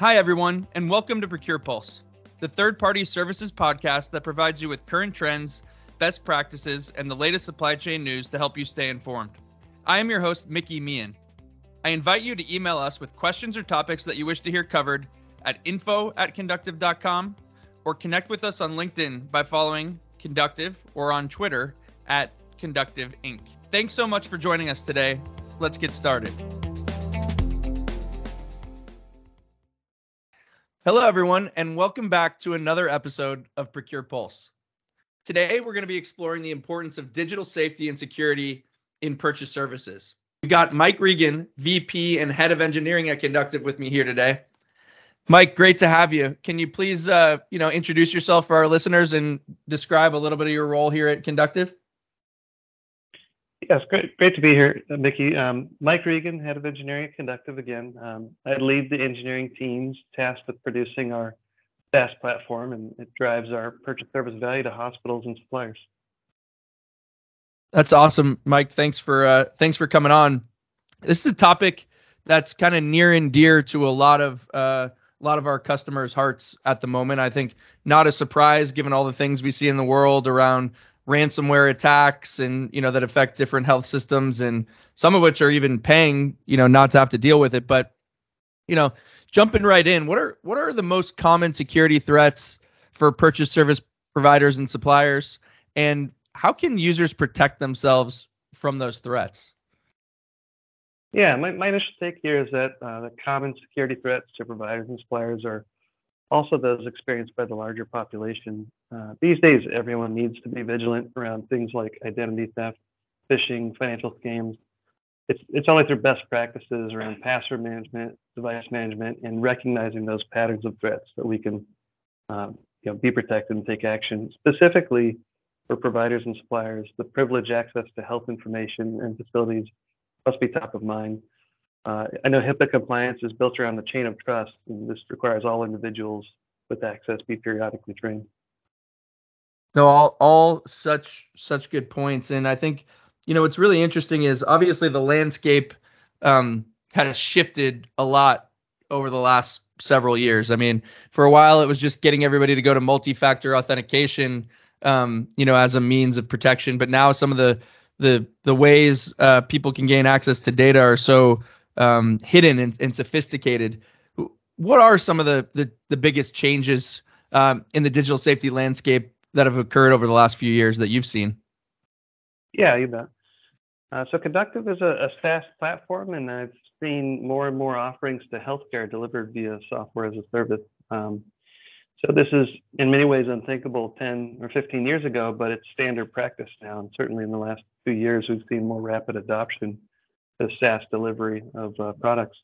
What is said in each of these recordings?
Hi, everyone, and welcome to Procure Pulse, the third party services podcast that provides you with current trends, best practices, and the latest supply chain news to help you stay informed. I am your host, Mickey Meehan. I invite you to email us with questions or topics that you wish to hear covered at info at conductiv.com or connect with us on LinkedIn by following Conductiv or on Twitter at Conductiv Inc. Thanks so much for joining us today. Let's get started. Hello, everyone, and welcome back to another episode of Procure Pulse. Today, we're going to be exploring the importance of digital safety and security in purchase services. We've got Mike Regan, VP and Head of Engineering at Conductiv, with me here today. Mike, great to have you. Can you please, uh, you know, introduce yourself for our listeners and describe a little bit of your role here at Conductiv? Yes, great, great to be here, Mickey. Um, Mike Regan, head of engineering at Conductiv again. Um, I lead the engineering teams tasked with producing our SaaS platform, and it drives our purchase service value to hospitals and suppliers. That's awesome, Mike. Thanks for uh, thanks for coming on. This is a topic that's kind of near and dear to a lot of uh, a lot of our customers' hearts at the moment. I think not a surprise given all the things we see in the world around ransomware attacks and you know that affect different health systems and some of which are even paying you know not to have to deal with it. But you know jumping right in what are what are the most common security threats for purchase service providers and suppliers? And how can users protect themselves from those threats? Yeah my, my initial take here is that uh, the common security threats to providers and suppliers are also those experienced by the larger population. Uh, these days, everyone needs to be vigilant around things like identity theft, phishing, financial scams. It's, it's only through best practices around password management, device management, and recognizing those patterns of threats that we can um, you know, be protected and take action. Specifically, for providers and suppliers, the privileged access to health information and facilities must be top of mind. Uh, I know HIPAA compliance is built around the chain of trust, and this requires all individuals with access be periodically trained. No, all all such such good points, and I think you know what's really interesting is obviously the landscape um, has shifted a lot over the last several years. I mean, for a while it was just getting everybody to go to multi-factor authentication, um, you know, as a means of protection. But now some of the the the ways uh, people can gain access to data are so um, hidden and, and, sophisticated. What are some of the the, the biggest changes um, in the digital safety landscape that have occurred over the last few years that you've seen? Yeah, you bet. Uh, so Conductiv is a, a, SaaS platform, and I've seen more and more offerings to healthcare delivered via software as a service. Um, so this is in many ways unthinkable 10 or 15 years ago, but it's standard practice now. And certainly in the last few years, we've seen more rapid adoption the SaaS delivery of uh, products.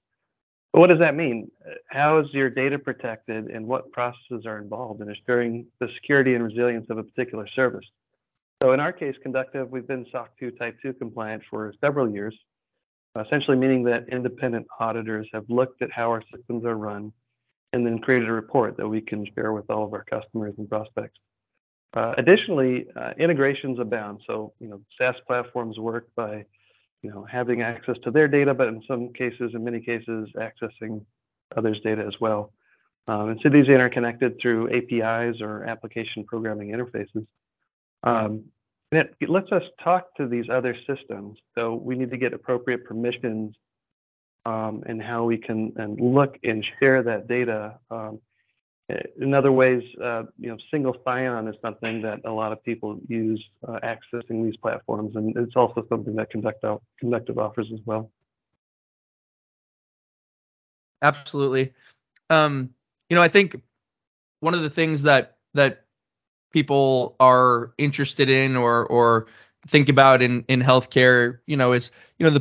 But what does that mean? How is your data protected and what processes are involved in ensuring the security and resilience of a particular service? So in our case, Conductiv, we've been SOC 2 Type 2 compliant for several years, essentially meaning that independent auditors have looked at how our systems are run and then created a report that we can share with all of our customers and prospects. Uh, additionally, uh, integrations abound. So, you know, SaaS platforms work by you know, having access to their data, but in some cases, in many cases, accessing others' data as well. Um, and so these are interconnected through APIs or application programming interfaces. Um, and it, it lets us talk to these other systems. So we need to get appropriate permissions um, and how we can and look and share that data um, in other ways, uh, you know, single sign-on is something that a lot of people use uh, accessing these platforms, and it's also something that Conductiv, Conductiv offers as well. Absolutely. Um, you know, I think one of the things that that people are interested in or or think about in in healthcare, you know, is you know the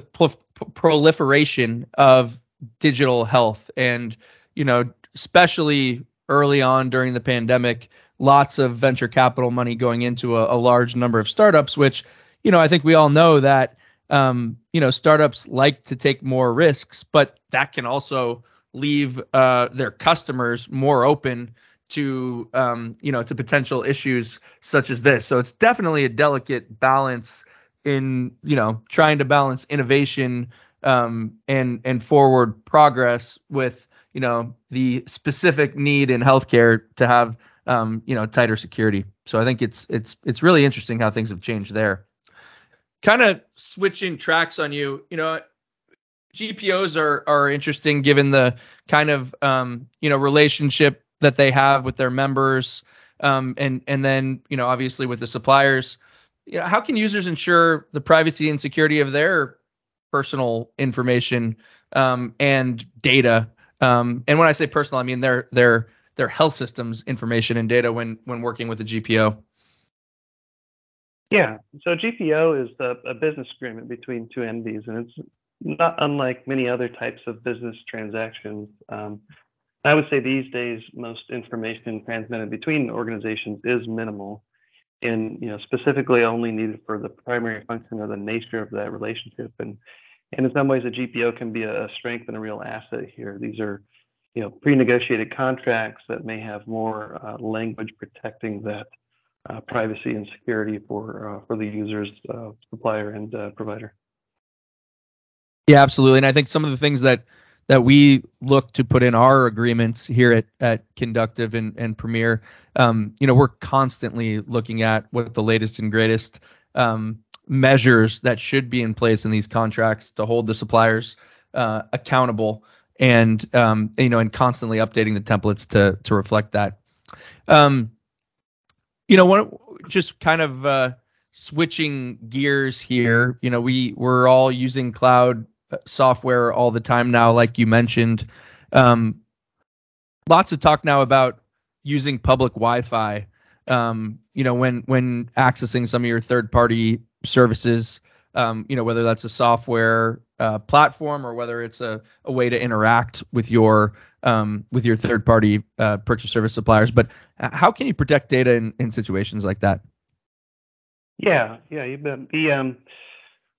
proliferation of digital health and you know especially early on during the pandemic, lots of venture capital money going into a, a large number of startups, which, you know, I think we all know that, um, you know, startups like to take more risks, but that can also leave uh, their customers more open to um, you know to potential issues such as this. So it's definitely a delicate balance in you know trying to balance innovation um, and and forward progress with you know the specific need in healthcare to have um, you know tighter security. So I think it's it's it's really interesting how things have changed there. Kind of switching tracks on you, you know, GPOs are are interesting given the kind of um, you know relationship that they have with their members, um, and and then you know obviously with the suppliers. You know, how can users ensure the privacy and security of their personal information um, and data? Um, and when I say personal, I mean their their their health systems information and data when when working with a GPO. Yeah, so GPO is a, a business agreement between two entities, and it's not unlike many other types of business transactions. Um, I would say these days, most information transmitted between organizations is minimal and you know specifically only needed for the primary function or the nature of that relationship. And, and in some ways, a GPO can be a strength and a real asset here. These are you know pre-negotiated contracts that may have more uh, language protecting that uh, privacy and security for uh, for the users, uh, supplier, and uh, provider. Yeah, absolutely. And I think some of the things that that we look to put in our agreements here at at Conductiv and, and Premier, um, you know, we're constantly looking at what the latest and greatest um, measures that should be in place in these contracts to hold the suppliers uh, accountable and um, you know and constantly updating the templates to to reflect that. Um, you know, one just kind of uh, switching gears here. You know, we we're all using cloud software all the time now, like you mentioned. Um, lots of talk now about using public Wi-Fi. Um, you know, when when accessing some of your third-party services, um, you know, whether that's a software uh, platform or whether it's a, a way to interact with your um, with your third-party uh, purchase service suppliers. But how can you protect data in, in situations like that? Yeah, yeah, you bet. The um,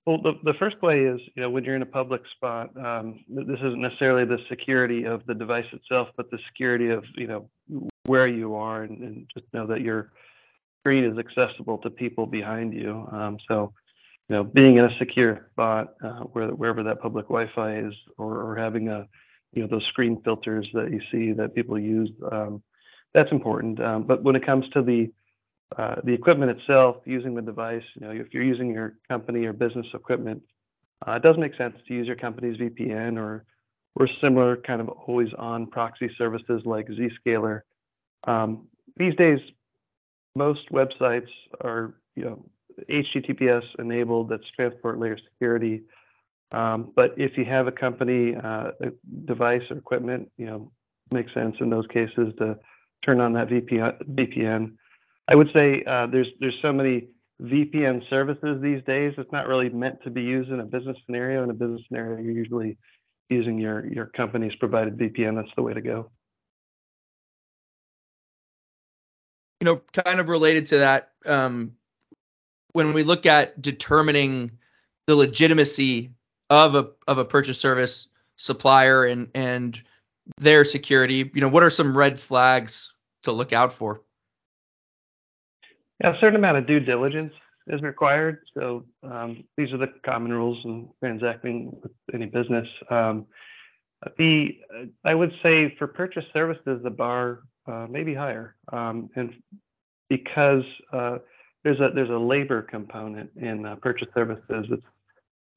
well, the, the first way is, you know, when you're in a public spot, um, this isn't necessarily the security of the device itself, but the security of, you know, where you are and, and just know that your screen is accessible to people behind you. Um, so, you know, being in a secure spot uh, where wherever that public Wi-Fi is, or, or having a, you know, those screen filters that you see that people use, um, that's important. Um, but when it comes to the uh, the equipment itself, using the device, you know, if you're using your company or business equipment, uh, it does make sense to use your company's VPN or or similar kind of always on proxy services like Zscaler. Um, these days, most websites are you know HTTPS enabled. That's transport layer security. Um, but if you have a company uh, a device or equipment, you know, makes sense in those cases to turn on that VPN. I would say uh, there's there's so many VPN services these days. It's not really meant to be used in a business scenario. In a business scenario, you're usually using your your company's provided VPN. That's the way to go. You know, kind of related to that, um, when we look at determining the legitimacy of a of a purchase service supplier and and their security, you know, what are some red flags to look out for? Yeah, a certain amount of due diligence is required. So um, these are the common rules in transacting with any business. Um, the I would say for purchase services, the bar uh, may be higher, um, and because uh, there's a there's a labor component in uh, purchase services. It's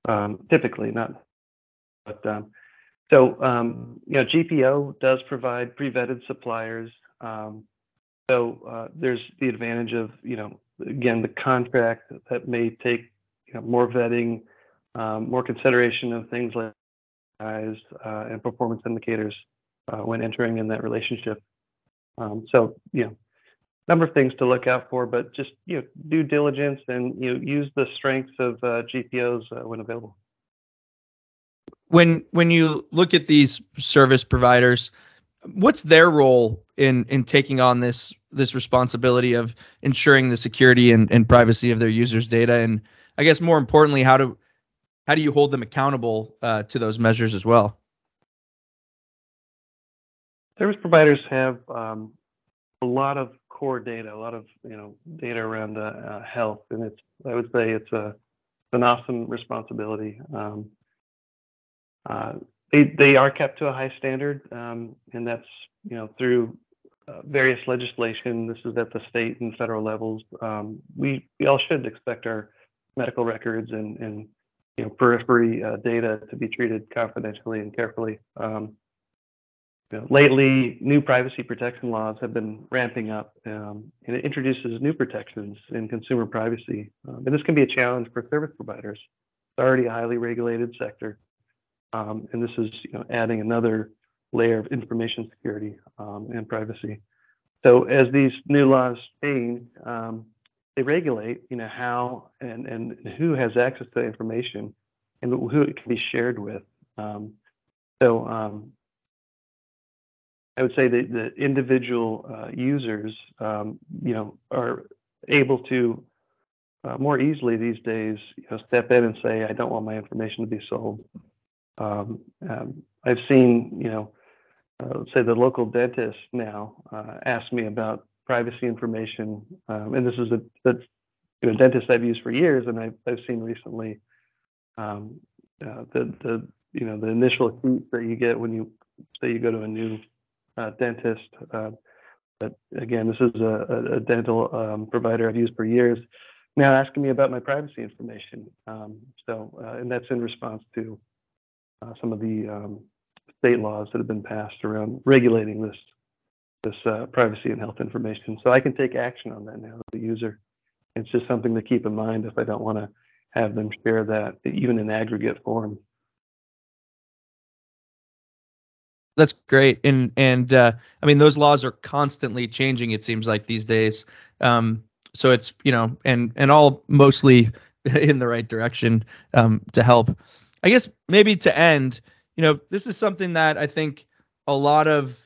um, typically not, but um, so um, you know GPO does provide pre-vetted suppliers. Um, so uh, there's the advantage of, you know, again, the contract that may take you know, more vetting, um, more consideration of things like size uh, and performance indicators uh, when entering in that relationship. Um, so, you know, number of things to look out for, but just you know, due diligence and you know, use the strengths of uh, GPOs uh, when available. When when you look at these service providers, what's their role in in taking on this this responsibility of ensuring the security and, and privacy of their users data and i guess more importantly how do how do you hold them accountable uh, to those measures as well service providers have um, a lot of core data a lot of you know data around uh, health and it's i would say it's a an awesome responsibility um, uh, they they are kept to a high standard, um, and that's you know through uh, various legislation. This is at the state and federal levels. Um, we we all should expect our medical records and and you know periphery uh, data to be treated confidentially and carefully. Um, you know, lately, new privacy protection laws have been ramping up, um, and it introduces new protections in consumer privacy. Um, and this can be a challenge for service providers. It's already a highly regulated sector, um, and this is you know, adding another layer of information security um, and privacy. So as these new laws change, um, they regulate, you know, how and, and who has access to information and who it can be shared with. Um, so I would say that the individual uh, users, um, you know, are able to uh, more easily these days, you know, step in and say, I don't want my information to be sold. Um, um, I've seen, you know, uh, say the local dentist now uh, ask me about privacy information, um, and this is a the you know, dentist I've used for years, and I've, I've seen recently um, uh, the the you know the initial heat that you get when you say you go to a new uh, dentist. Uh, but again, this is a, a dental um, provider I've used for years. Now asking me about my privacy information. Um, so, uh, and that's in response to uh, some of the um, state laws that have been passed around regulating this this uh, privacy and health information. So I can take action on that now as a user. It's just something to keep in mind if I don't want to have them share that, even in aggregate form. That's great, and and uh, I mean those laws are constantly changing. It seems like these days. Um, so it's you know, and and all mostly in the right direction um, to help. I guess maybe to end, you know, this is something that I think a lot of,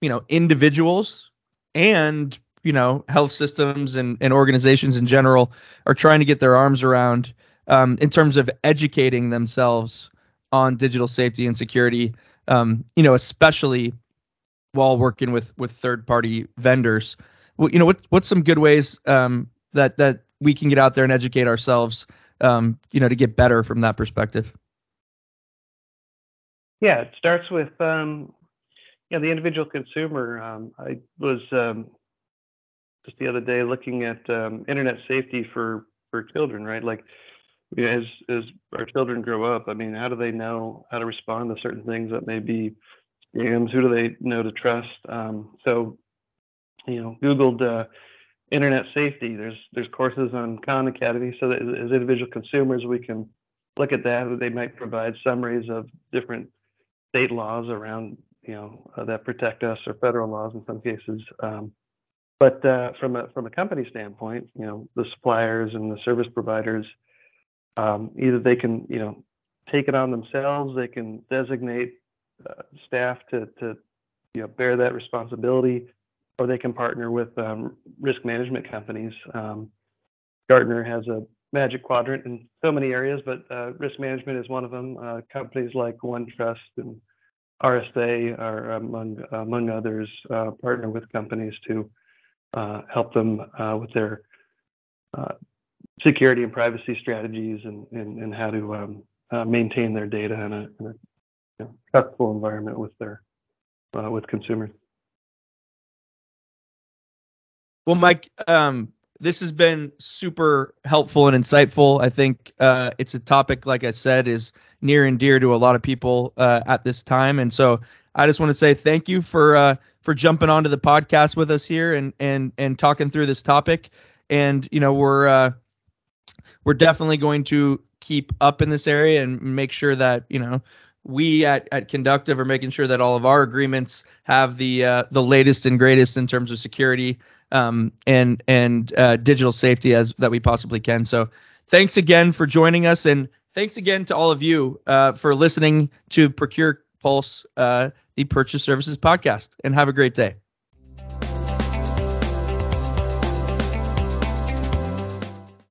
you know, individuals and, you know, health systems and, and organizations in general are trying to get their arms around um, in terms of educating themselves on digital safety and security, um, you know, especially while working with with third party vendors. Well, you know, what what's some good ways um, that that we can get out there and educate ourselves, um, you know, to get better from that perspective? Yeah, it starts with um, yeah the individual consumer. Um, I was um, just the other day looking at um, internet safety for for children, right? Like as as our children grow up, I mean, how do they know how to respond to certain things that may be scams? Who do they know to trust? Um, so, you know, Googled uh, internet safety. There's there's courses on Khan Academy, so that as individual consumers, we can look at that. They might provide summaries of different state laws around you know uh, that protect us or federal laws in some cases. Um, but uh, from a from a company standpoint, you know the suppliers and the service providers, um, either they can you know take it on themselves, they can designate uh, staff to to you know bear that responsibility, or they can partner with um, risk management companies. Um, Gartner has a magic quadrant in so many areas, but uh, risk management is one of them. Uh, companies like OneTrust and RSA are among among others uh, partner with companies to uh, help them uh, with their security and privacy strategies and and, and how to um, maintain their data in a, in a you know, trustful environment with their with consumers. Well, Mike, um, this has been super helpful and insightful. I think uh, it's a topic, like I said, is near and dear to a lot of people uh, at this time, and so I just want to say thank you for uh, for jumping onto the podcast with us here and and and talking through this topic. And you know we're uh, we're definitely going to keep up in this area and make sure that you know we at, at Conductiv are making sure that all of our agreements have the uh, the latest and greatest in terms of security um, and and uh, digital safety as that we possibly can. So thanks again for joining us, and thanks again to all of you uh, for listening to Procure Pulse, uh, the Purchase Services podcast. And have a great day.